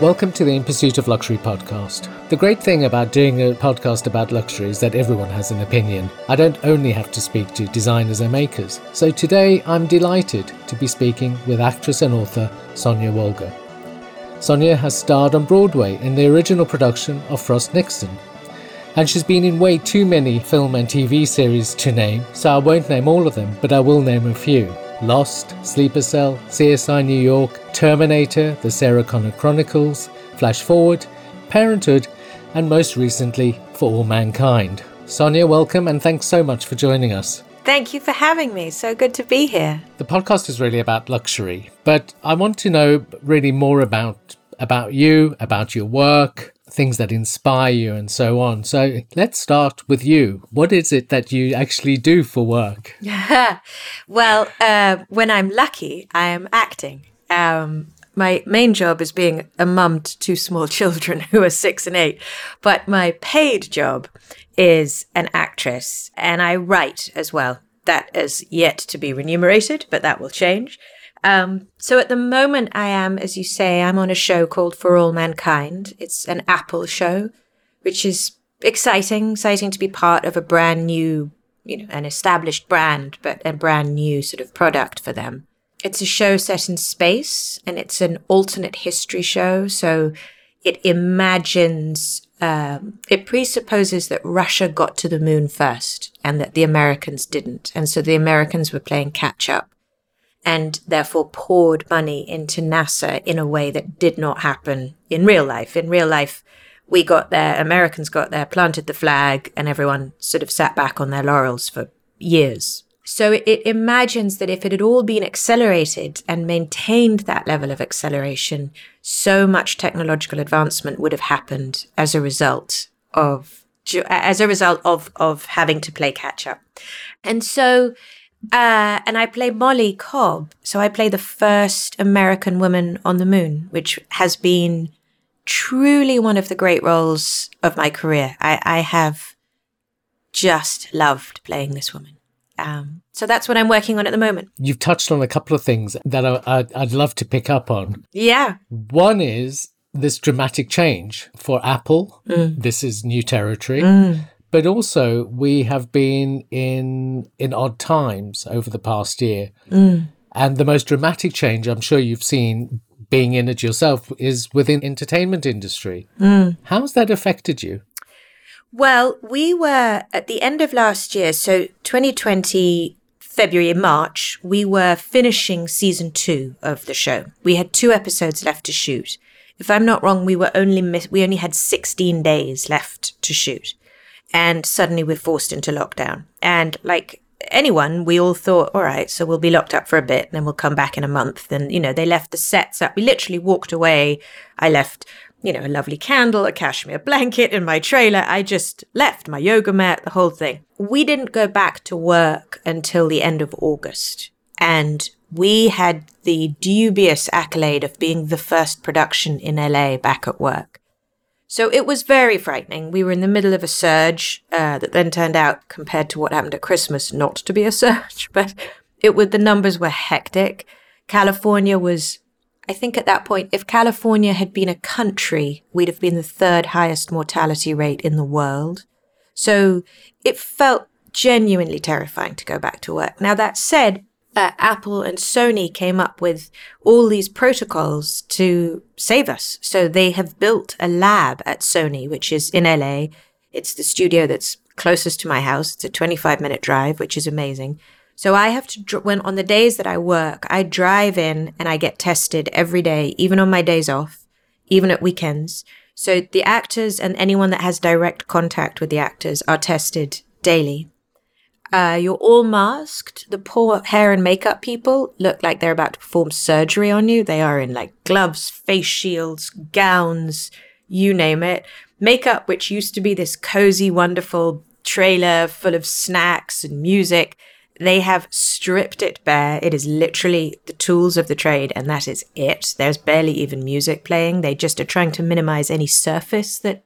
Welcome to the In Pursuit of Luxury podcast. The great thing about doing a podcast about luxury is that everyone has an opinion. I don't only have to speak to designers and makers. So today I'm delighted to be speaking with actress and author Sonya Walger. Sonya has starred on Broadway in the original production of Frost Nixon. And she's been in way too many film and TV series to name, so I won't name all of them, but I will name a few. Lost, Sleeper Cell, CSI New York, Terminator, The Sarah Connor Chronicles, Flash Forward, Parenthood, and most recently, For All Mankind. Sonya, welcome and thanks so much for joining us. Thank you for having me. So good to be here. The podcast is really about luxury, but I want to know really more about about you, about your work, things that inspire you, and so on. So let's start with you. What is it that you actually do for work? well, uh, when I'm lucky, I am acting. Um, my main job is being a mum to two small children who are six and eight, but my paid job is an actress, and I write as well. That is yet to be remunerated, but that will change. Um, so at the moment, I am, as you say, I'm on a show called For All Mankind. It's an Apple show, which is exciting, exciting to be part of a brand new, you know, an established brand, but a brand new sort of product for them. It's a show set in space and it's an alternate history show. So it imagines, um, it presupposes that Russia got to the moon first and that the Americans didn't. And so the Americans were playing catch up and therefore poured money into NASA in a way that did not happen in real life. In real life, we got there, Americans got there, planted the flag, and everyone sort of sat back on their laurels for years. So it imagines that if it had all been accelerated and maintained that level of acceleration, so much technological advancement would have happened as a result of as a result of of having to play catch up. And so uh, and I play Molly Cobb. So I play the first American woman on the moon, which has been truly one of the great roles of my career. I, I have just loved playing this woman. Um, so that's what I'm working on at the moment. You've touched on a couple of things that I, would love to pick up on. Yeah. One is this dramatic change for Apple. Mm. This is new territory. Mm but also we have been in in odd times over the past year. Mm. And the most dramatic change I'm sure you've seen being in it yourself is within entertainment industry. Mm. How's that affected you? Well, we were at the end of last year, so 2020 February and March, we were finishing season 2 of the show. We had two episodes left to shoot. If I'm not wrong, we were only miss- we only had 16 days left to shoot and suddenly we're forced into lockdown. And like anyone, we all thought, all right, so we'll be locked up for a bit and then we'll come back in a month. And, you know, they left the sets up. We literally walked away. I left, you know, a lovely candle, a cashmere blanket in my trailer. I just left my yoga mat, the whole thing. We didn't go back to work until the end of August. And we had the dubious accolade of being the first production in LA back at work. So it was very frightening. We were in the middle of a surge uh, that then turned out, compared to what happened at Christmas, not to be a surge. But it was the numbers were hectic. California was, I think, at that point, if California had been a country, we'd have been the third highest mortality rate in the world. So it felt genuinely terrifying to go back to work. Now that said, uh, Apple and Sony came up with all these protocols to save us. So they have built a lab at Sony, which is in LA. It's the studio that's closest to my house. It's a 25 minute drive, which is amazing. So I have to, when on the days that I work, I drive in and I get tested every day, even on my days off, even at weekends. So the actors and anyone that has direct contact with the actors are tested daily. Uh, you're all masked. The poor hair and makeup people look like they're about to perform surgery on you. They are in like gloves, face shields, gowns, you name it. Makeup, which used to be this cozy, wonderful trailer full of snacks and music, they have stripped it bare. It is literally the tools of the trade, and that is it. There's barely even music playing. They just are trying to minimize any surface that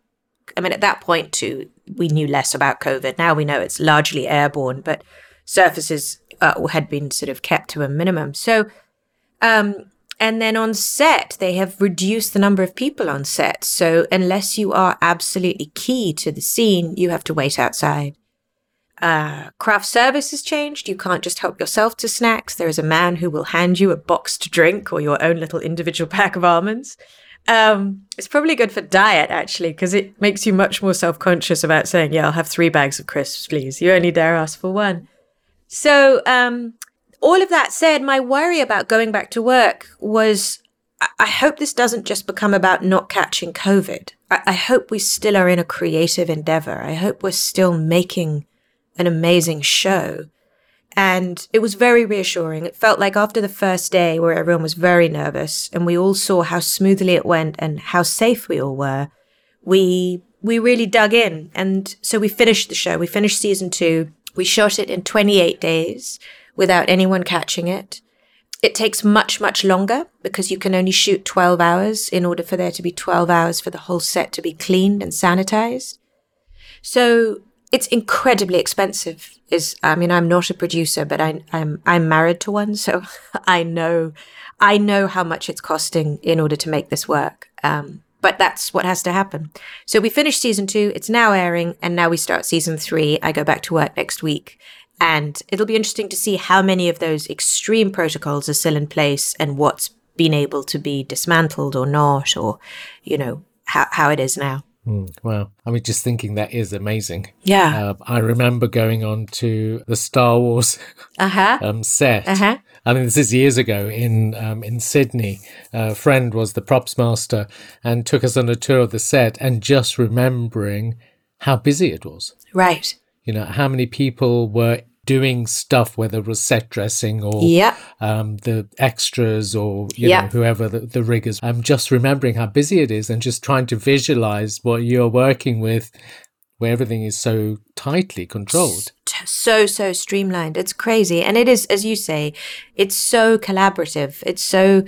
I mean, at that point, too, we knew less about COVID. Now we know it's largely airborne, but surfaces uh, had been sort of kept to a minimum. So um, And then on set, they have reduced the number of people on set. So unless you are absolutely key to the scene, you have to wait outside. Uh, craft service has changed. You can't just help yourself to snacks. There is a man who will hand you a boxed drink or your own little individual pack of almonds. Um, it's probably good for diet actually, because it makes you much more self conscious about saying, "Yeah, I'll have three bags of crisps, please." You only dare ask for one. So, um, all of that said, my worry about going back to work was I hope this doesn't just become about not catching COVID. I, I hope we still are in a creative endeavor. I hope we're still making an amazing show. And it was very reassuring. It felt like after the first day where everyone was very nervous and we all saw how smoothly it went and how safe we all were, we we really dug in. And so we finished the show. We finished season two. We shot it in 28 days without anyone catching it. It takes much, much longer because you can only shoot 12 hours in order for there to be 12 hours for the whole set to be cleaned and sanitized. So it's incredibly expensive. Is I mean, I'm not a producer, but I, I'm I'm married to one, so I know I know how much it's costing in order to make this work. Um, but that's what has to happen. So we finished season two. It's now airing, and now we start season three. I go back to work next week, and it'll be interesting to see how many of those extreme protocols are still in place, and what's been able to be dismantled or not, or you know how how it is now. Mm, wow. I mean, just thinking that is amazing. Yeah. Uh, I remember going on to the Star Wars uh-huh. um, set. Uh-huh. I mean, this is years ago in um, in Sydney. A friend was the props master and took us on a tour of the set, and just remembering how busy it was. Right. You know, how many people were doing stuff, whether it was set dressing or yeah. um, the extras or you Yeah. know whoever the, the riggers. I'm just remembering how busy it is and just trying to visualize what you're working with, where everything is so tightly controlled. so so streamlined it's crazy and it is as you say it's so collaborative it's so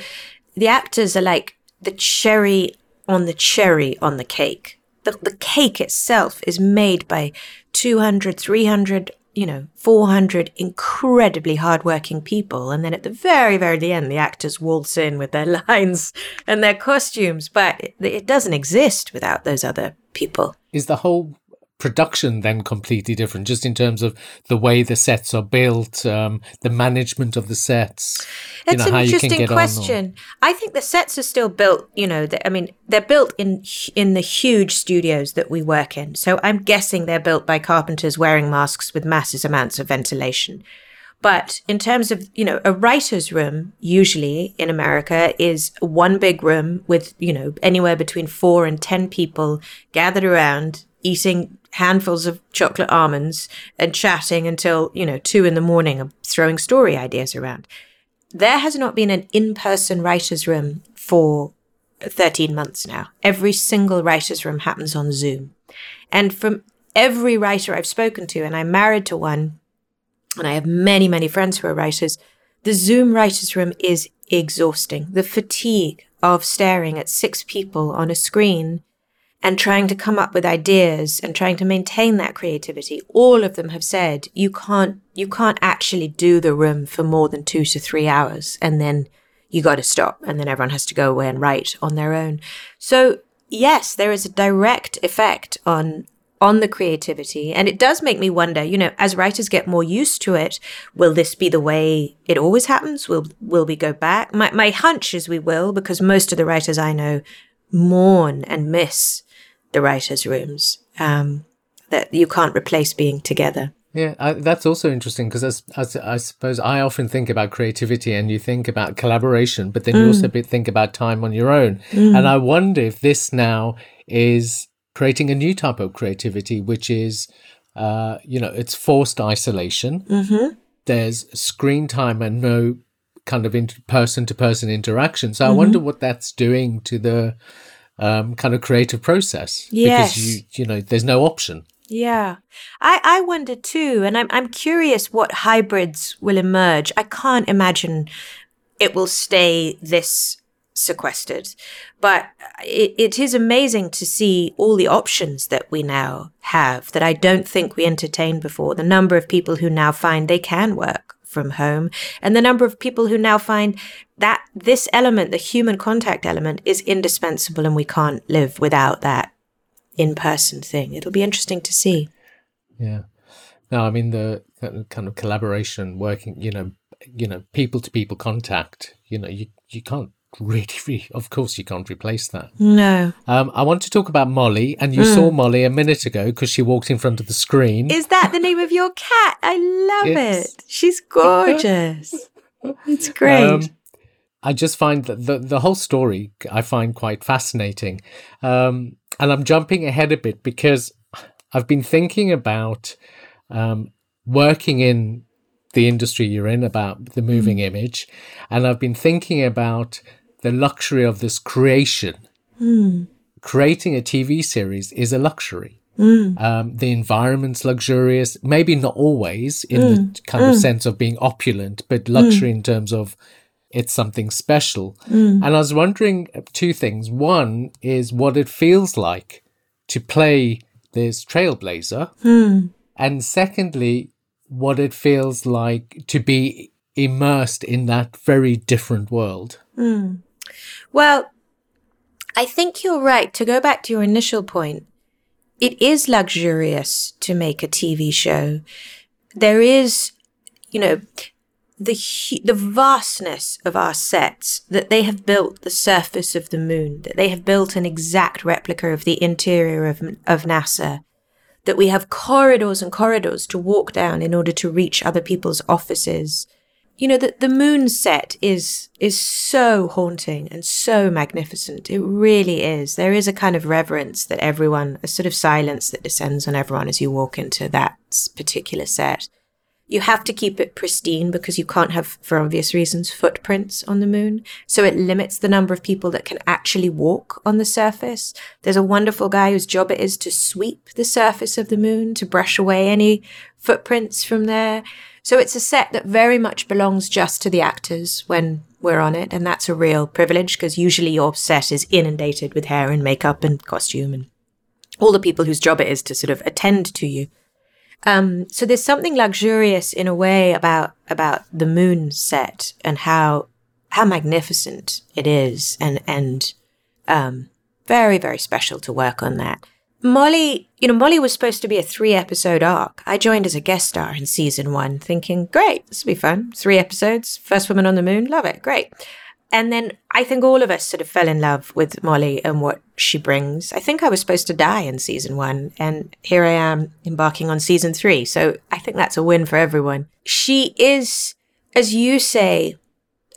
the actors are like the cherry on the cherry on the cake the, the cake itself is made by 200 300 you know 400 incredibly hardworking people and then at the very very end the actors waltz in with their lines and their costumes but it, it doesn't exist without those other people. Is the whole production then completely different, just in terms of the way the sets are built, um, the management of the sets? you That's know, how an you can interesting get on or- question. I think the sets are still built. You know, I mean, they're built in in the huge studios that we work in. So I'm guessing they're built by carpenters wearing masks with massive amounts of ventilation. But in terms of, you know, a writer's room, usually in America, is one big room with, you know, anywhere between four and 10 people gathered around eating handfuls of chocolate almonds and chatting until, you know, two in the morning and throwing story ideas around. There has not been an in person writer's room for 13 months now. Every single writer's room happens on Zoom. And from every writer I've spoken to, and I'm married to one, and I have many, many friends who are writers, the Zoom writer's room is exhausting. The fatigue of staring at six people on a screen and trying to come up with ideas and trying to maintain that creativity all of them have said you can't you can't actually do the room for more than 2 to 3 hours and then you got to stop and then everyone has to go away and write on their own. So yes there is a direct effect on on the creativity and it does make me wonder you know as writers get more used to it will this be the way it always happens? Will will we go back? My my hunch is we will because most of the writers i know mourn and miss the writers' rooms. Um, that you can't replace being together. Yeah, I, that's also interesting because as, as I suppose I often think about creativity and you think about collaboration, but then you also think about time on your own. And I wonder if this now is creating a new type of creativity, which is, uh, you know, it's forced isolation. Mm-hmm. There's screen time and no kind of person to person interaction. So I wonder what that's doing to the um, kind of creative process Yes. because you you know there's no option. Yeah, I I wonder too, and I'm I'm curious what hybrids will emerge. I can't imagine it will stay this sequestered, but it, it is amazing to see all the options that we now have that I don't think we entertained before. The number of people who now find they can work from home and the number of people who now find that this element, the human contact element, is indispensable and we can't live without that in person thing. It'll be interesting to see. Yeah. No, I mean the kind of collaboration, working, you know, you know, people to people contact. You know, you you can't really, really, of course, you can't replace that. No. Um, I want to talk about Molly, and you mm. saw Molly a minute ago because she walked in front of the screen. Is that the name of your cat? I love it. She's gorgeous. it's great. Um, I just find that the, the whole story I find quite fascinating. Um, and I'm jumping ahead a bit because I've been thinking about um, working in the industry you're in, about the moving mm. image. And I've been thinking about the luxury of this creation. Mm. Creating a TV series is a luxury. Mm. Um, the environment's luxurious, maybe not always in the hmm. kind of hmm. sense of being opulent, but luxury in terms of it's something special. And I was wondering two things. One is what it feels like to play this trailblazer. And secondly, what it feels like to be immersed in that very different world. Mm. Well, I think you're right. To go back to your initial point, it is luxurious to make a TV show. There is, you know, the the vastness of our sets that they have built the surface of the moon, that they have built an exact replica of the interior of of NASA, that we have corridors and corridors to walk down in order to reach other people's offices. You know, that the moon set is, is so haunting and so magnificent. It really is. There is a kind of reverence that everyone, a sort of silence that descends on everyone as you walk into that particular set. You have to keep it pristine because you can't have, for obvious reasons, footprints on the moon. So it limits the number of people that can actually walk on the surface. There's a wonderful guy whose job it is to sweep the surface of the moon, to brush away any footprints from there. So it's a set that very much belongs just to the actors when we're on it. And that's a real privilege because usually your set is inundated with hair and makeup and costume and all the people whose job it is to sort of attend to you. Um, so there's something luxurious in a way about about the moon set and how how magnificent it is, and and um, very very special to work on that. Molly, you know, Molly was supposed to be a three episode arc. I joined as a guest star in season one, thinking, great, this will be fun. Three episodes, first woman on the moon, love it, great. And then I think all of us sort of fell in love with Molly and what she brings. I think I was supposed to die in season one, and here I am embarking on season three. So I think that's a win for everyone. She is, as you say,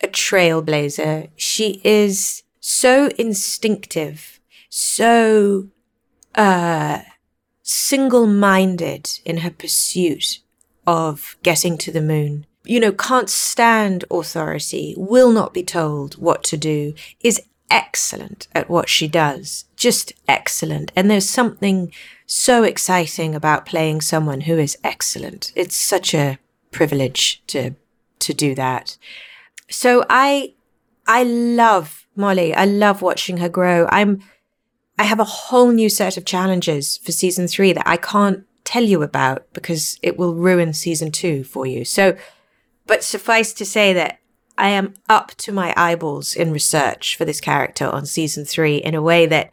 a trailblazer. She is so instinctive, so uh, single minded in her pursuit of getting to the moon you know, can't stand authority, will not be told what to do, is excellent at what she does. Just excellent. And there's something so exciting about playing someone who is excellent. It's such a privilege to to do that. So I I love Molly. I love watching her grow. I'm I have a whole new set of challenges for season 3 that I can't tell you about because it will ruin season 2 for you. So but suffice to say that I am up to my eyeballs in research for this character on season three in a way that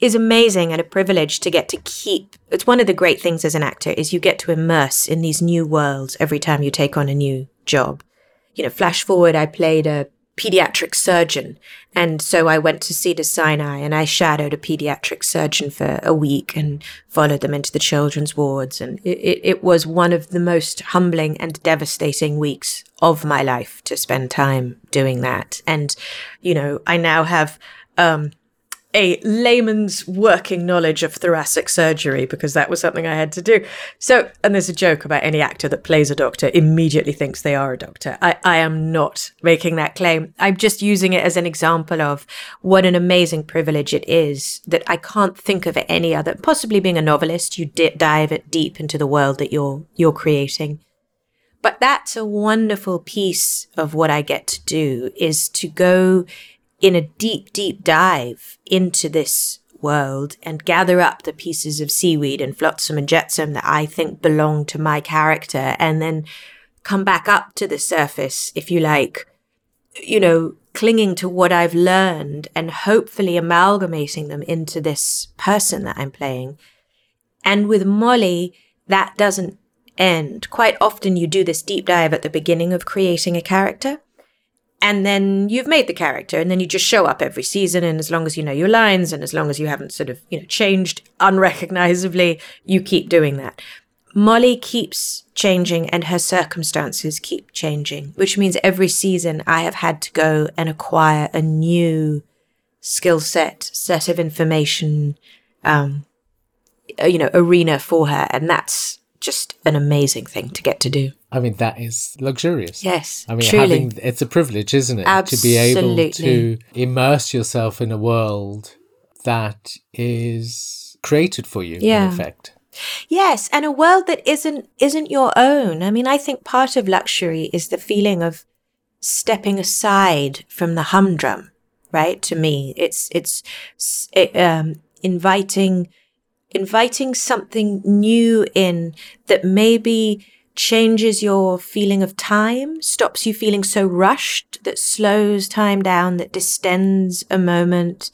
is amazing and a privilege to get to keep. It's one of the great things as an actor is you get to immerse in these new worlds every time you take on a new job. You know, flash forward, I played a pediatric surgeon. And so I went to Cedars Sinai and I shadowed a pediatric surgeon for a week and followed them into the children's wards. And it, it, was one of the most humbling and devastating weeks of my life to spend time doing that. And, you know, I now have, um, a layman's working knowledge of thoracic surgery because that was something I had to do. So, and there's a joke about any actor that plays a doctor immediately thinks they are a doctor. I, I am not making that claim. I'm just using it as an example of what an amazing privilege it is that I can't think of any other. Possibly being a novelist, you d- dive it deep into the world that you're you're creating. But that's a wonderful piece of what I get to do is to go in a deep, deep dive into this world and gather up the pieces of seaweed and flotsam and jetsam that I think belong to my character and then come back up to the surface, if you like, you know, clinging to what I've learned and hopefully amalgamating them into this person that I'm playing. And with Molly, that doesn't end. Quite often you do this deep dive at the beginning of creating a character. And then you've made the character, and then you just show up every season. And as long as you know your lines, and as long as you haven't sort of, you know, changed unrecognizably, you keep doing that. Molly keeps changing and her circumstances keep changing, which means every season I have had to go and acquire a new skill set, set of information, um, you know, arena for her. And that's just an amazing thing to get to do. I mean, that is luxurious. Yes. I mean, truly. having it's a privilege, isn't it? Absolutely. To be able to immerse yourself in a world that is created for you, Yeah. in effect. Yes, and a world that isn't isn't your own. I mean, I think part of luxury is the feeling of stepping aside from the humdrum, right? To me, it's it's it, um, inviting inviting something new in that maybe changes your feeling of time, stops you feeling so rushed, that slows time down, that distends a moment,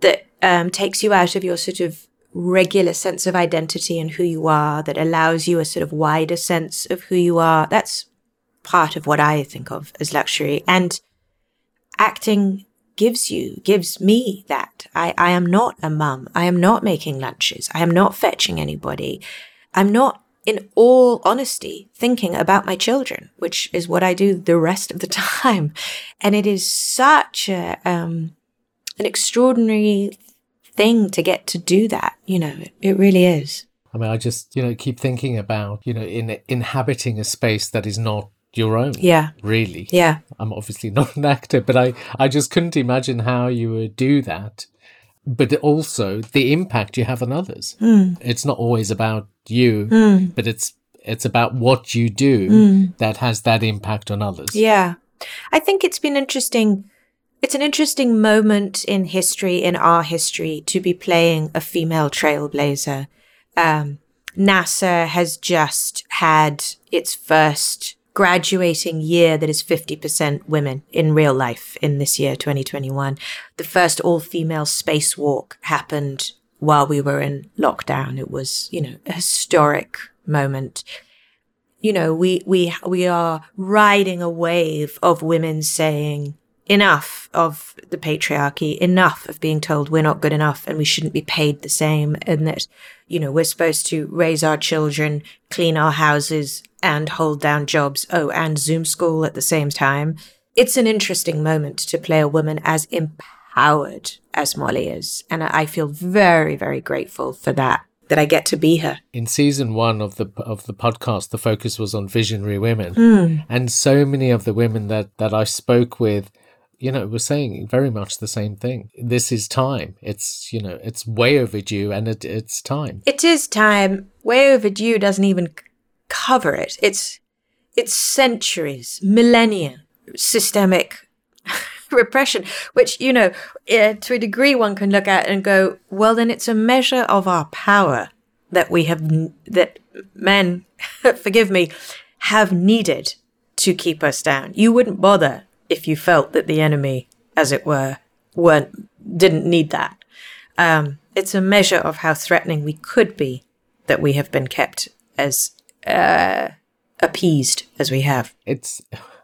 that um, takes you out of your sort of regular sense of identity and who you are, that allows you a sort of wider sense of who you are. That's part of what I think of as luxury. And acting gives you, gives me that. I, I am not a mum. I am not making lunches. I am not fetching anybody. I'm not, in all honesty, thinking about my children, which is what I do the rest of the time. And it is such a, um, an extraordinary thing to get to do that. You know, it, it really is. I mean, I just you know keep thinking about you know in inhabiting a space that is not your own. Yeah. Really. Yeah. I'm obviously not an actor, but I I just couldn't imagine how you would do that. But also the impact you have on others. Mm. It's not always about you, Mm. but it's it's about what you do that has that impact on others. Yeah. I think it's been interesting. It's an interesting moment in history, in our history, to be playing a female trailblazer. Um, NASA has just had its first graduating year that is 50% women in real life in this year, 2021. The first all female spacewalk happened while we were in lockdown. It was, you know, a historic moment you know, we, we, we are riding a wave of women saying enough of the patriarchy, enough of being told we're not good enough and we shouldn't be paid the same and that, you know, we're supposed to raise our children, clean our houses and hold down jobs. Oh, and Zoom school at the same time. It's an interesting moment to play a woman as empowered as Molly is. And I feel very, very grateful for that, that I get to be her. in season one of the of the podcast, the focus was on visionary women, hmm. and so many of the women that that I spoke with, you know, were saying very much the same thing. This is time. It's you know, it's way overdue, and it, it's time. It is time. Way overdue doesn't even cover it. It's it's centuries, millennia, systemic repression, which you know, eh, to a degree, one can look at and go, well, then it's a measure of our power that we have that men, forgive me, have needed to keep us down. You wouldn't bother if you felt that the enemy, as it were, weren't didn't need that. Um, it's a measure of how threatening we could be that we have been kept as uh, appeased as we have. It's,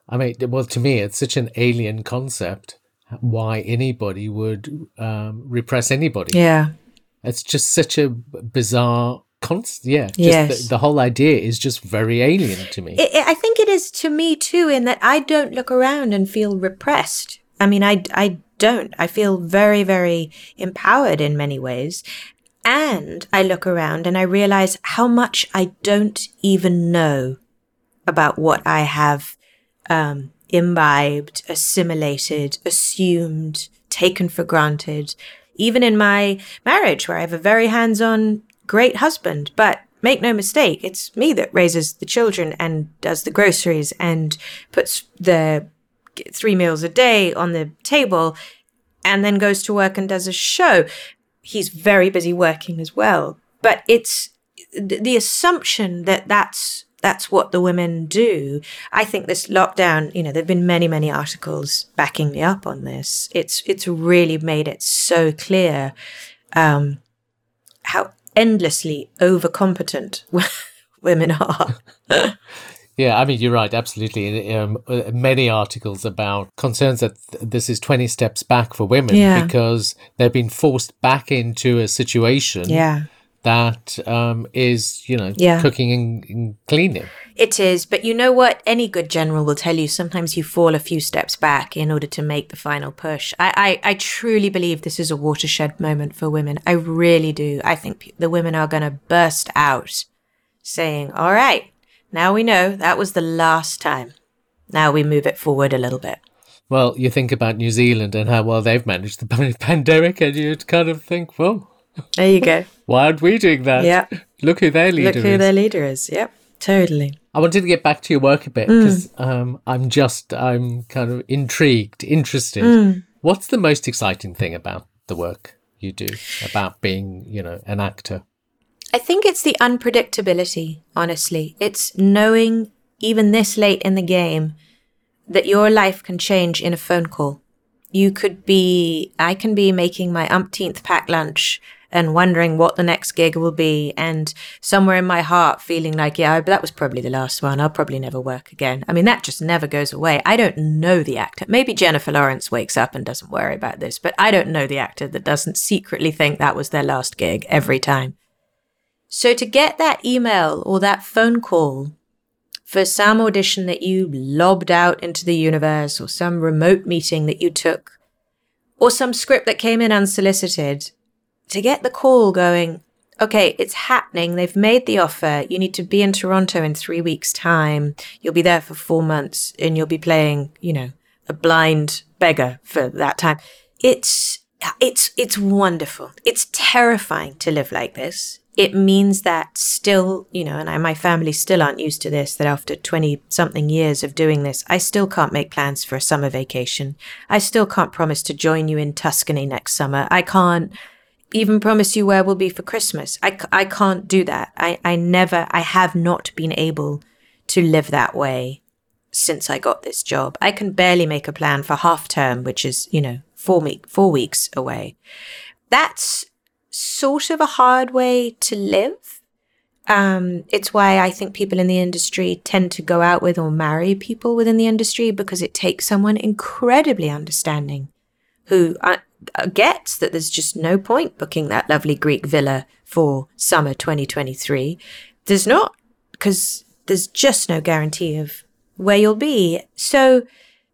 I mean, well, to me, it's such an alien concept. Why anybody would um, repress anybody? Yeah. It's just such a bizarre Yeah, just Yes. the, the whole idea is just very alien to me. I I- I think it is to me too, in that I don't look around and feel repressed. I mean, I, I don't. I feel very, very empowered in many ways. And I look around and I realize how much I don't even know about what I have um, imbibed, assimilated, assumed, taken for granted. Even in my marriage, where I have a very hands on, great husband, but make no mistake, it's me that raises the children and does the groceries and puts the three meals a day on the table and then goes to work and does a show. He's very busy working as well. But it's the assumption that that's that's what the women do. I think this lockdown, you know, there've been many, many articles backing me up on this. It's it's really made it so clear um, how endlessly overcompetent women are. Yeah, I mean, you're right, absolutely. Um, uh, many articles about concerns that th- this is 20 steps back for women Yeah. because they've been forced back into a situation yeah. That um, is, you know, Yeah. cooking and, and cleaning. It is, but you know what? Any good general will tell you sometimes you fall a few steps back in order to make the final push. I, I, I truly believe this is a watershed moment for women. I really do. I think the women are going to burst out saying, all right, now we know that was the last time. Now we move it forward a little bit. Well, you think about New Zealand and how well they've managed the pandemic, and you'd kind of think, well, There you go. why aren't we doing that? Yeah. Look who their leader is. Look who is. their leader is. Yep, totally. I wanted to get back to your work a bit Mm. because um, I'm just, I'm kind of intrigued, interested. Mm. What's the most exciting thing about the work you do, about being, you know, an actor? I think it's the unpredictability, honestly. It's knowing, even this late in the game, that your life can change in a phone call. You could be, I can be making my umpteenth pack lunch and wondering what the next gig will be, and somewhere in my heart feeling like, yeah, but that was probably the last one. I'll probably never work again. I mean, that just never goes away. I don't know the actor. Maybe Jennifer Lawrence wakes up and doesn't worry about this, but I don't know the actor that doesn't secretly think that was their last gig every time. So to get that email or that phone call for some audition that you lobbed out into the universe or some remote meeting that you took or some script that came in unsolicited, to get the call going, okay, it's happening. They've made the offer. You need to be in Toronto in three weeks' time. You'll be there for four months and you'll be playing, you know, a blind beggar for that time. It's, it's, it's wonderful. It's terrifying to live like this. It means that still, you know, and I, my family still aren't used to this, that after 20 something years of doing this, I still can't make plans for a summer vacation. I still can't promise to join you in Tuscany next summer. I can't even promise you where we'll be for Christmas. I, I can't do that. I, I never, I have not been able to live that way since I got this job. I can barely make a plan for half term, which is, you know, four week, four weeks away. That's sort of a hard way to live. Um, it's why I think people in the industry tend to go out with or marry people within the industry because it takes someone incredibly understanding who uh, gets that there's just no point booking that lovely Greek villa for summer 2023. There's not, because there's just no guarantee of where you'll be. So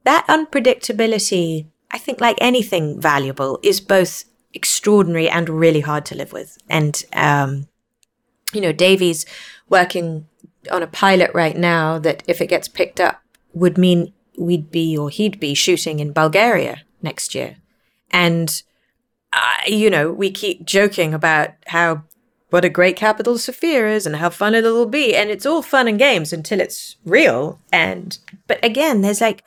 that unpredictability, I think, like anything valuable, is both extraordinary and really hard to live with. And, um, you know, Davy's working on a pilot right now that, if it gets picked up, would mean we'd be or he'd be shooting in Bulgaria next year. And, uh, you know, we keep joking about how what a great capital Sofia is and how fun it'll be. And it's all fun and games until it's real. And, but again, there's like,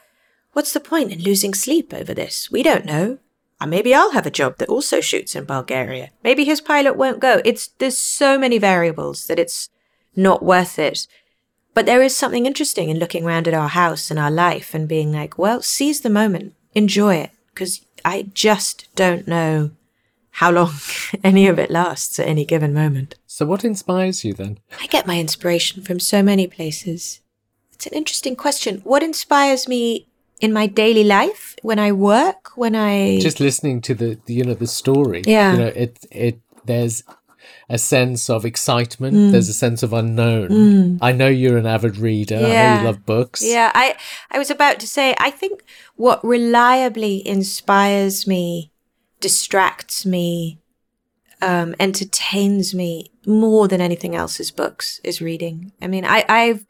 what's the point in losing sleep over this? We don't know. Uh, maybe I'll have a job that also shoots in Bulgaria. Maybe his pilot won't go. It's, there's so many variables that it's not worth it. But there is something interesting in looking around at our house and our life and being like, well, seize the moment, enjoy it, because I just don't know how long any of it lasts at any given moment. So, what inspires you then? I get my inspiration from so many places. It's an interesting question. What inspires me in my daily life when I work, when I Just listening to the, the, you know, the story. Yeah. You know, it, it, there's a sense of excitement. Mm. There's a sense of unknown. I know you're an avid reader. I know Yeah. you love books. Yeah, I I was about to say I think what reliably inspires me, distracts me, um, entertains me more than anything else is books, is reading. I mean, I, I've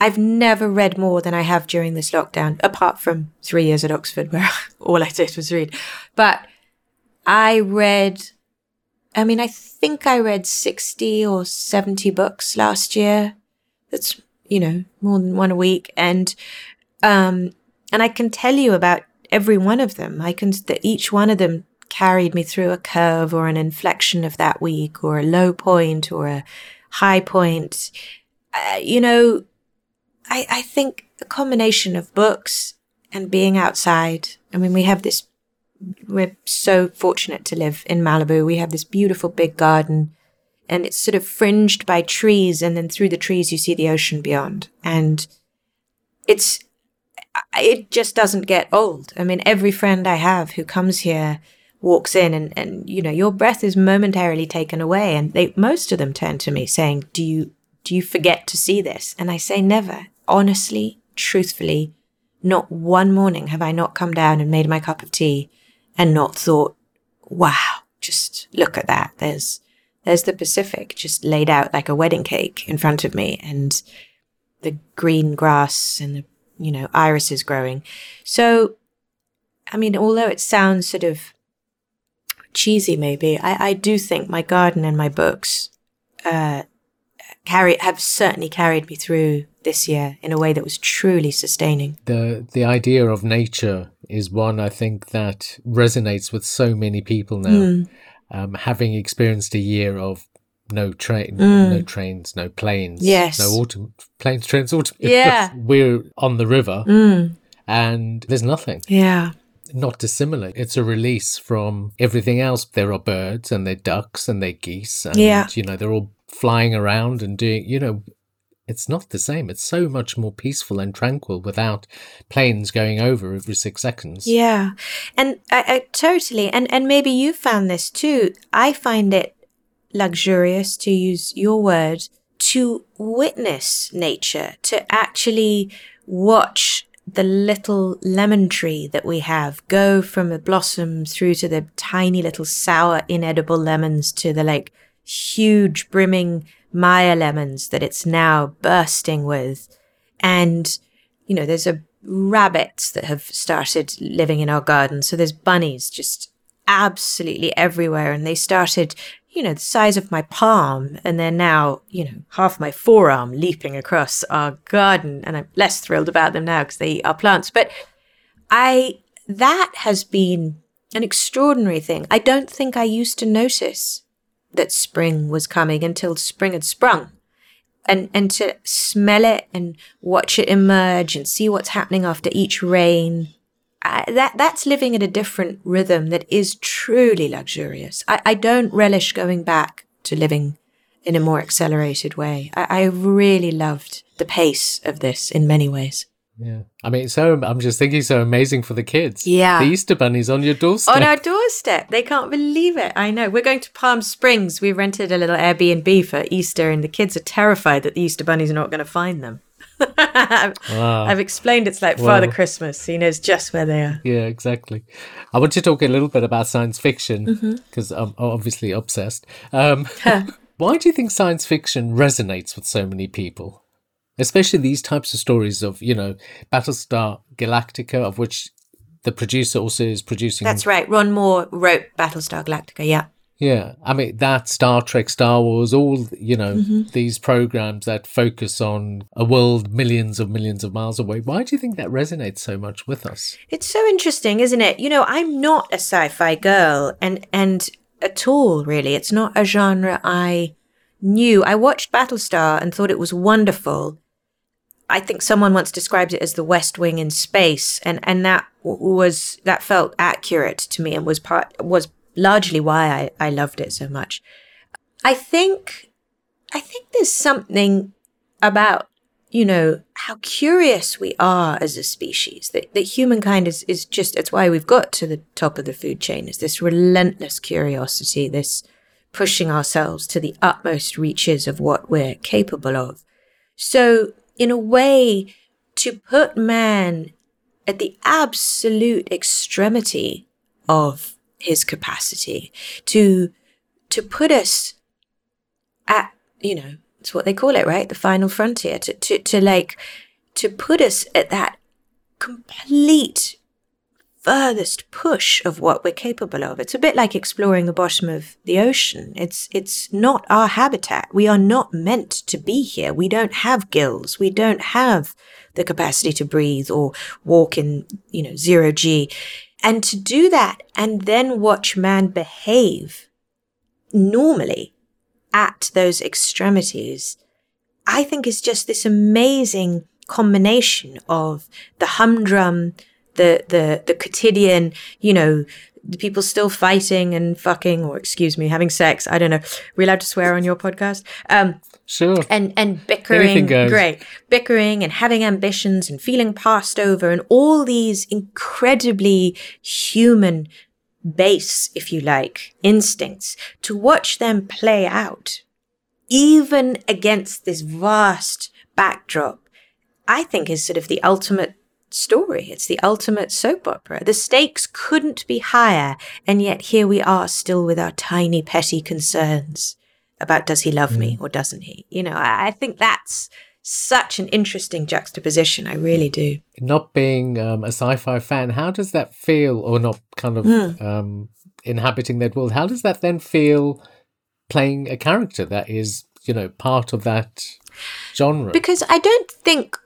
I've never read more than I have during this lockdown, apart from three years at Oxford where all I did was read. But I read I mean, I think I read 60 or 70 books last year. That's, you know, more than one a week. And, um, and I can tell you about every one of them. I can, that each one of them carried me through a curve or an inflection of that week or a low point or a high point. uh, you know, I, I think a combination of books and being outside. I mean, we have this, we're so fortunate to live in Malibu. We have this beautiful big garden and it's sort of fringed by trees. And then through the trees, you see the ocean beyond. And it's, it just doesn't get old. I mean, every friend I have who comes here walks in and, and, you know, your breath is momentarily taken away. And they, most of them turn to me saying, do you, do you forget to see this? And I say, never. Honestly, truthfully, not one morning have I not come down and made my cup of tea and not thought, wow, just look at that. There's, there's the Pacific just laid out like a wedding cake in front of me and the green grass and the, you know, irises growing. So, I mean, although it sounds sort of cheesy, maybe, I, I do think my garden and my books, uh, carry have certainly carried me through this year in a way that was truly sustaining. The the idea of nature is one I think that resonates with so many people now. Mm. Um, having experienced a year of no train, mm. no trains, no planes, yes, no autumn planes, trains, autumn. Yeah, we're on the river, mm. and there's nothing. Yeah, not dissimilar. It's a release from everything else. There are birds and they're ducks and they're geese, and yeah. you know they're all flying around and doing. You know, it's not the same. It's so much more peaceful and tranquil without planes going over every six seconds. Yeah, and I, I totally and and maybe you found this too. I find it luxurious to use your word to witness nature, to actually watch the little lemon tree that we have go from the blossom through to the tiny little sour inedible lemons to the like huge brimming Meyer lemons that it's now bursting with. And, you know, there's a rabbits that have started living in our garden. So there's bunnies just absolutely everywhere. And they started, you know, the size of my palm. And they're now, you know, half my forearm leaping across our garden. And I'm less thrilled about them now because they eat our plants. But I, that has been an extraordinary thing. I don't think I used to notice that spring was coming until spring had sprung. And, and to smell it and watch it emerge and see what's happening after each rain. I, that that's living at a different rhythm that is truly luxurious. I, I don't relish going back to living in a more accelerated way. I, I really loved the pace of this in many ways. Yeah. I mean, so I'm just thinking so amazing for the kids. Yeah. The Easter bunnies on your doorstep. On our doorstep. They can't believe it. I know. We're going to Palm Springs. We rented a little Airbnb for Easter, and the kids are terrified that the Easter bunnies are not going to find them. wow. I've explained it's like Father Christmas. He knows just where they are. Yeah, exactly. I want to talk a little bit about science fiction because mm-hmm. I'm obviously obsessed. Um, why do you think science fiction resonates with so many people? Especially these types of stories of you know Battlestar Galactica, of which the producer also is producing. That's right. Ron Moore wrote Battlestar Galactica. Yeah. Yeah, I mean that Star Trek, Star Wars, all you know mm-hmm. these programs that focus on a world millions of millions of miles away. Why do you think that resonates so much with us? It's so interesting, isn't it? You know, I'm not a sci-fi girl, and and at all really. It's not a genre I knew. I watched Battlestar and thought it was wonderful, I think someone once described it as the West Wing in space, and and that was that felt accurate to me and was part was largely why I, I loved it so much. I think I think there's something about you know how curious we are as a species that, that humankind is is just it's why we've got to the top of the food chain is this relentless curiosity this pushing ourselves to the utmost reaches of what we're capable of. So in a way to put man at the absolute extremity of his capacity to to put us at you know it's what they call it right? The final frontier to to, to like to put us at that complete furthest push of what we're capable of. It's a bit like exploring the bottom of the ocean. It's it's not our habitat. We are not meant to be here. We don't have gills. We don't have the capacity to breathe or walk in, you know, zero G. And to do that and then watch man behave normally at those extremities I think is just this amazing combination of the humdrum, the the the quotidian, you know, the people still fighting and fucking, or excuse me, having sex. I don't know. We're allowed to swear on your podcast. Um, sure. And and bickering, great, bickering and having ambitions and feeling passed over, and all these incredibly human base, if you like, instincts. To watch them play out, even against this vast backdrop, I think is sort of the ultimate story. It's the ultimate soap opera. The stakes couldn't be higher, and yet here we are still with our tiny petty concerns about does he love mm. me or doesn't he? You know, I, I, think that's such an interesting juxtaposition. I really do. Not being um, a sci-fi fan, how does that feel, or not kind of mm. um, inhabiting that world? How does that then feel playing a character that is, you know, part of that genre? Because I don't think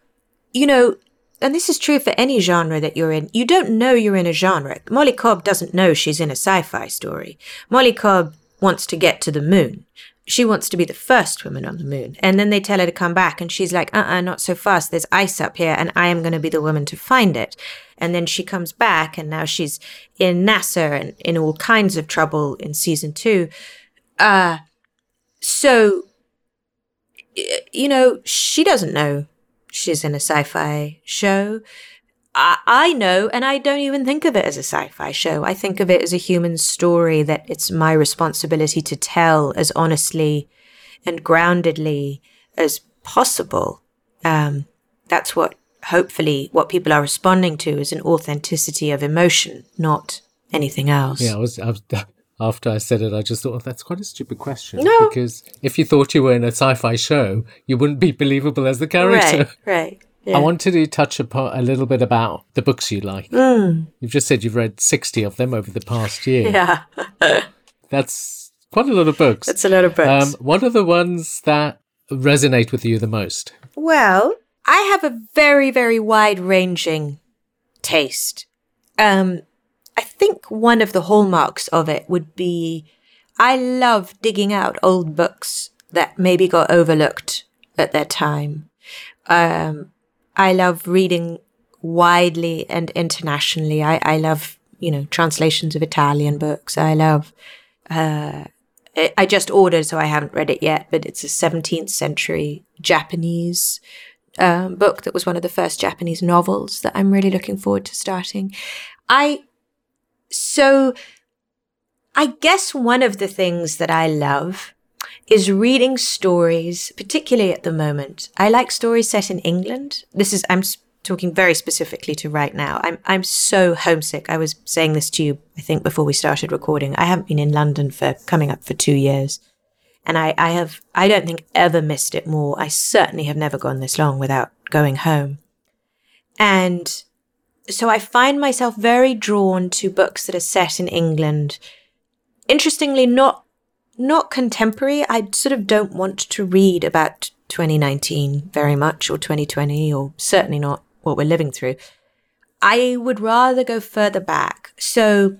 you know, and this is true for any genre that you're in, you don't know you're in a genre. Molly Cobb doesn't know she's in a sci fi story. Molly Cobb wants to get to the moon. She wants to be the first woman on the moon. And then they tell her to come back, and she's like, uh uh-uh, uh not so fast. There's ice up here, and I am going to be the woman to find it. And then she comes back, and now she's in NASA and in all kinds of trouble in season two. Uh, so, you know, she doesn't know she's in a sci fi show. I, I know, and I don't even think of it as a sci fi show. I think of it as a human story that it's my responsibility to tell as honestly and groundedly as possible. Um, that's what hopefully what people are responding to is an authenticity of emotion, not anything else. Yeah, I was, I was after I said it, I just thought oh, that's quite a stupid question. No. Because if you thought you were in a sci fi show, you wouldn't be believable as the character. Right, right. Yeah. I wanted to touch upon a little bit about the books you like. Mm. You've just said you've read 60 of them over the past year. Yeah. that's quite a lot of books. That's a lot of books. Um, what are the ones that resonate with you the most? Well, I have a very, very wide ranging taste. Um, I think one of the hallmarks of it would be I love digging out old books that maybe got overlooked at their time. Um, I love reading widely and internationally. I, I love, you know, translations of Italian books. I love, uh, I just ordered, so I haven't read it yet, but it's a 17th century Japanese um, book that was one of the first Japanese novels that I'm really looking forward to starting. I so I guess one of the things that I love is reading stories, particularly at the moment. I like stories set in England. This is, I'm talking very specifically to right now. I'm, I'm so homesick. I was saying this to you, I think, before we started recording. I haven't been in London for coming up for two years. And I, I have, I don't think ever missed it more. I certainly have never gone this long without going home. And so I find myself very drawn to books that are set in England. Interestingly, not not contemporary. I sort of don't want to read about 2019 very much or 2020 or certainly not what we're living through. I would rather go further back. So,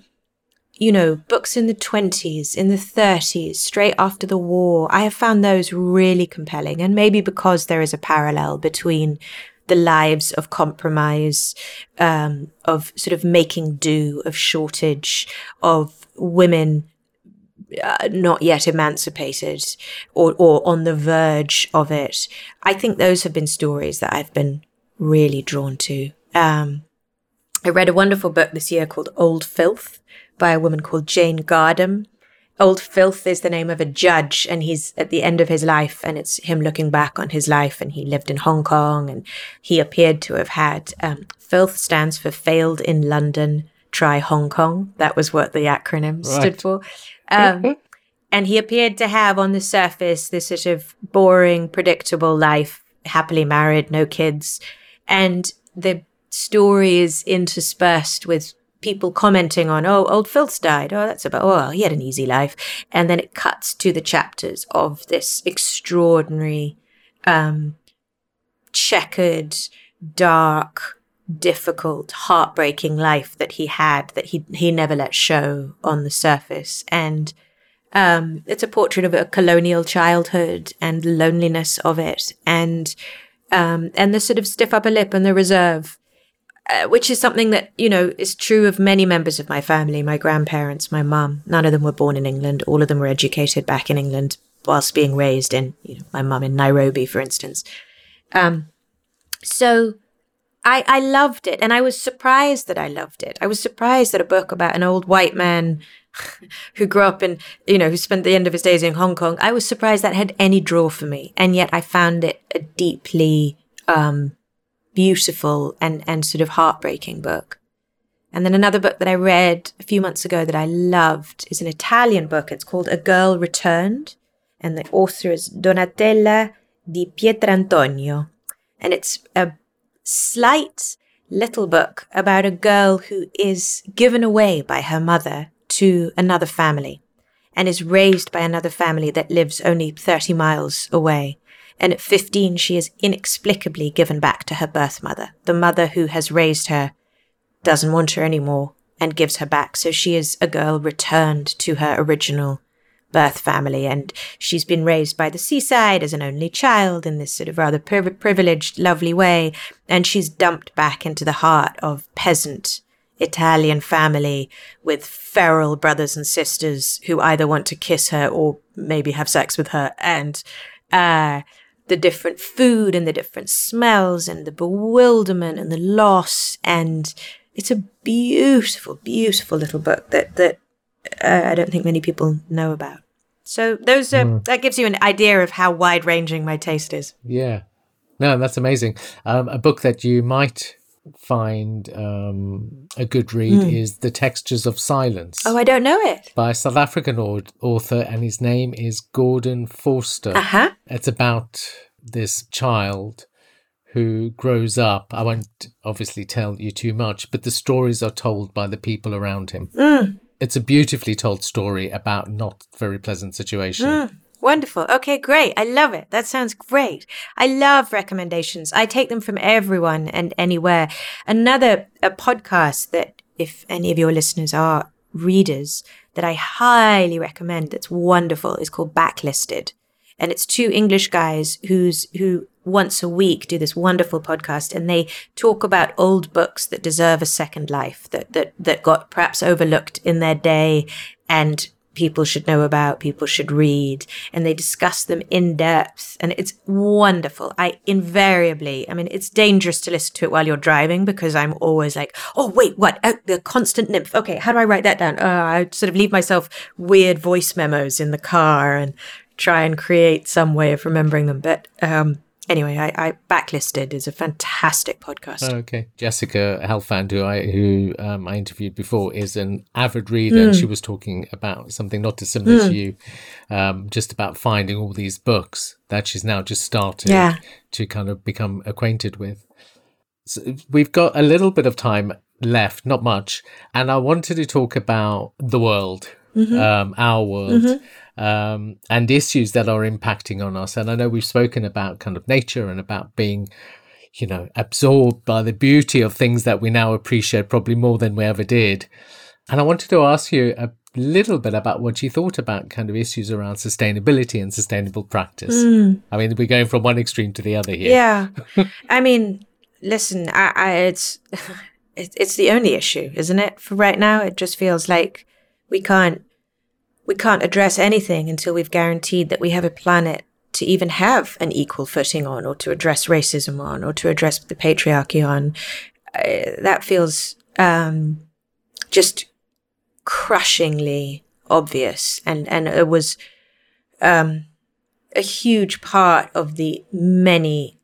you know, books in the 20s, in the 30s, straight after the war, I have found those really compelling. And maybe because there is a parallel between the lives of compromise, um, of sort of making do, of shortage, of women uh, not yet emancipated or, or on the verge of it. I think those have been stories that I've been really drawn to. Um, I read a wonderful book this year called Old Filth by a woman called Jane Gardam. Old Filth is the name of a judge, and he's at the end of his life, and it's him looking back on his life. And he lived in Hong Kong, and he appeared to have had um, Filth stands for failed in London, try Hong Kong. That was what the acronym right. stood for. Um, and he appeared to have on the surface this sort of boring, predictable life, happily married, no kids. And the story is interspersed with people commenting on, oh, old Filth died. Oh, that's about, oh, he had an easy life. And then it cuts to the chapters of this extraordinary, um, checkered, dark, difficult, heartbreaking life that he had that he, he never let show on the surface. And Um, it's a portrait of a colonial childhood and loneliness of it, and um, and the sort of stiff upper lip and the reserve, uh, which is something that you know is true of many members of my family. My grandparents, my mum, none of them were born in England. All of them were educated back in England whilst being raised in, you know, my mum in Nairobi, for instance. Um, so I, I loved it and I was surprised that I loved it. I was surprised that a book about an old white man who grew up in, you know, who spent the end of his days in Hong Kong, I was surprised that had any draw for me. And yet I found it a deeply um, beautiful and, and sort of heartbreaking book. And then another book that I read a few months ago that I loved is an Italian book. It's called A Girl Returned. And the author is Donatella di Pietrantonio. And it's a slight little book about a girl who is given away by her mother to another family and is raised by another family that lives only 30 miles away. And at 15, she is inexplicably given back to her birth mother. The mother who has raised her doesn't want her anymore and gives her back. So she is a girl returned to her original birth family, and she's been raised by the seaside as an only child in this sort of rather privileged, lovely way, and she's dumped back into the heart of peasant Italian family with feral brothers and sisters who either want to kiss her or maybe have sex with her, and uh, the different food and the different smells and the bewilderment and the loss and it's a beautiful, beautiful little book that that uh, I don't think many people know about. So those are, mm. that gives you an idea of how wide ranging my taste is. Yeah, no, that's amazing. Um, a book that you might find um, a good read mm. is The Textures of Silence. Oh, I don't know it. By a South African author, and his name is Gordon Forster. Uh-huh. It's about this child who grows up. I won't obviously tell you too much, but the stories are told by the people around him. Mm it's a beautifully told story about not very pleasant situation. Mm, wonderful. Okay, great. I love it. That sounds great. I love recommendations. I take them from everyone and anywhere. Another a podcast that if any of your listeners are readers that I highly recommend that's wonderful is called Backlisted. And it's two English guys who's who once a week do this wonderful podcast and they talk about old books that deserve a second life that that that got perhaps overlooked in their day and people should know about people should read and they discuss them in depth and it's wonderful. I invariably i mean it's dangerous to listen to it while you're driving because i'm always like oh wait what? Oh, the constant nymph. Okay how do i write that down? Uh, i sort of leave myself weird voice memos in the car and try and create some way of remembering them but um anyway, I, I, backlisted is a fantastic podcast. Oh, okay, Jessica Helfand, who I who um, I interviewed before, is an avid reader, mm. and she was talking about something not dissimilar mm. to you, um, just about finding all these books that she's now just started yeah. to kind of become acquainted with. So we've got a little bit of time left, not much, and I wanted to talk about the world, mm-hmm. um, our world. Mm-hmm um, and issues that are impacting on us. And I know we've spoken about kind of nature and about being, you know, absorbed by the beauty of things that we now appreciate probably more than we ever did. And I wanted to ask you a little bit about what you thought about kind of issues around sustainability and sustainable practice. Mm. I mean, we're going from one extreme to the other here. Yeah. I mean, listen, I, I, it's it's the only issue, isn't it? For right now, it just feels like we can't we can't address anything until we've guaranteed that we have a planet to even have an equal footing on, or to address racism on, or to address the patriarchy on. Uh, that feels um, just crushingly obvious, and and it was um, a huge part of the many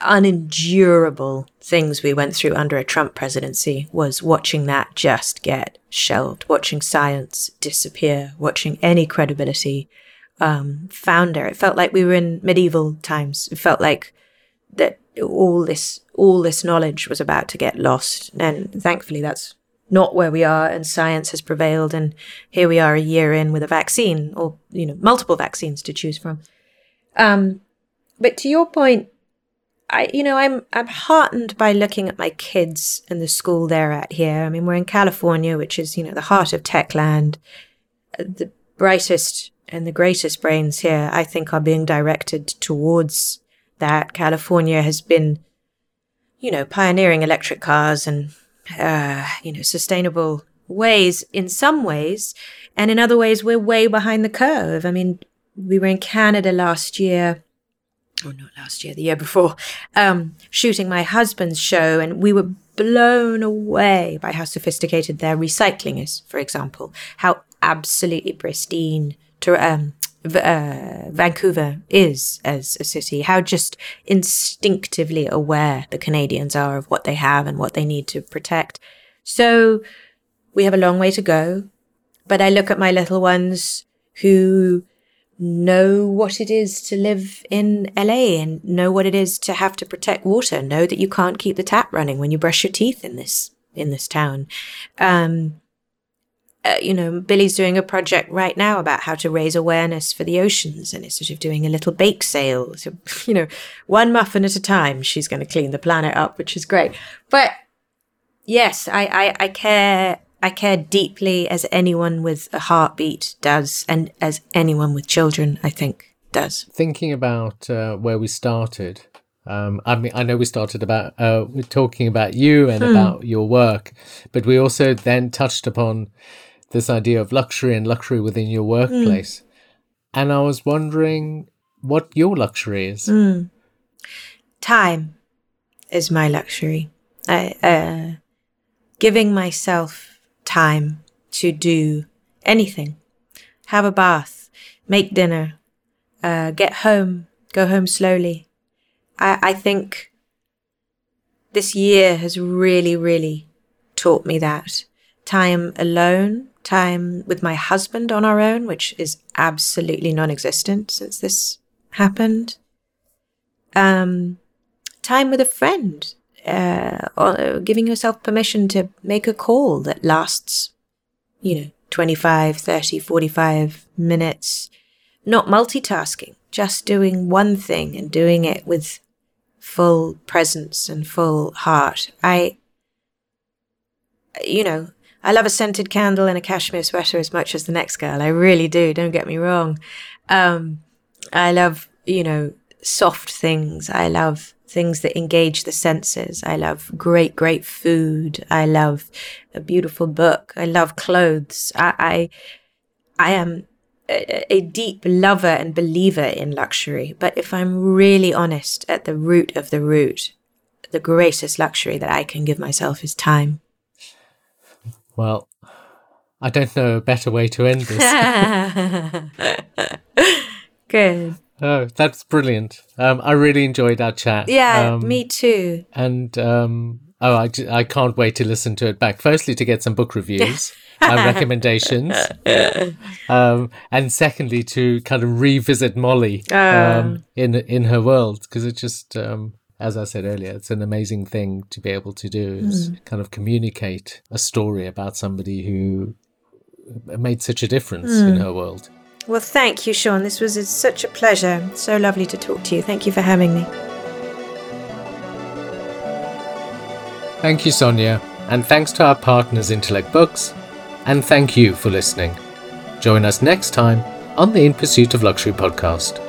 unendurable things we went through under a Trump presidency was watching that just get shelved, watching science disappear, watching any credibility um, founder. It felt like we were in medieval times. It felt like that all this all this knowledge was about to get lost, and thankfully that's not where we are. And science has prevailed, and here we are a year in with a vaccine, or you know, multiple vaccines to choose from. Um, but to your point, I, you know, I'm I'm heartened by looking at my kids and the school they're at here. I mean, we're in California, which is you know the heart of tech land. Uh, the brightest and the greatest brains here, I think, are being directed towards that. California has been, you know, pioneering electric cars and, uh, you know, sustainable ways in some ways. And in other ways, we're way behind the curve. I mean, we were in Canada last year or not last year, the year before, um, shooting my husband's show, and we were blown away by how sophisticated their recycling is, for example, how absolutely pristine to, um, uh, Vancouver is as a city, how just instinctively aware the Canadians are of what they have and what they need to protect. So we have a long way to go, but I look at my little ones who know what it is to live in LA and know what it is to have to protect water. Know that you can't keep the tap running when you brush your teeth in this in this town. Um, uh, you know, Billy's doing a project right now about how to raise awareness for the oceans, and it's sort of doing a little bake sale. So, you know, one muffin at a time, she's going to clean the planet up, which is great. But yes, I, I, I care I care deeply as anyone with a heartbeat does, and as anyone with children, I think, does. Thinking about uh, where we started, um, I mean, I know we started about uh, talking about you and hmm. about your work, but we also then touched upon this idea of luxury and luxury within your workplace. Mm. And I was wondering what your luxury is. Mm. Time is my luxury. I, uh, giving myself time to do anything. Have a bath, make dinner, uh, get home, go home slowly. I, I think this year has really, really taught me that. Time alone, time with my husband on our own, which is absolutely non existent since this happened. Um, time with a friend, uh, giving yourself permission to make a call that lasts, you know, 25, 30, 45 minutes. Not multitasking, just doing one thing and doing it with full presence and full heart. I, you know, I love a scented candle and a cashmere sweater as much as the next girl. I really do. Don't get me wrong. Um, I love, you know, soft things. I love things that engage the senses. I love great, great food. I love a beautiful book. I love clothes. I, I, I am a, a deep lover and believer in luxury. But if I'm really honest, at the root of the root, the greatest luxury that I can give myself is time. Well, I don't know a better way to end this. Good. Oh, that's brilliant. Um, I really enjoyed our chat. Yeah, um, me too. And um, oh, I, I can't wait to listen to it back. Firstly, to get some book reviews, uh, recommendations, um, and secondly, to kind of revisit Molly um, in in her world because it just, um, as I said earlier, it's an amazing thing to be able to do is mm. kind of communicate a story about somebody who made such a difference mm. in her world. Well, thank you, Sean. This was such a pleasure. So lovely to talk to you. Thank you for having me. Thank you, Sonya. And thanks to our partners, Intellect Books. And thank you for listening. Join us next time on the In Pursuit of Luxury podcast.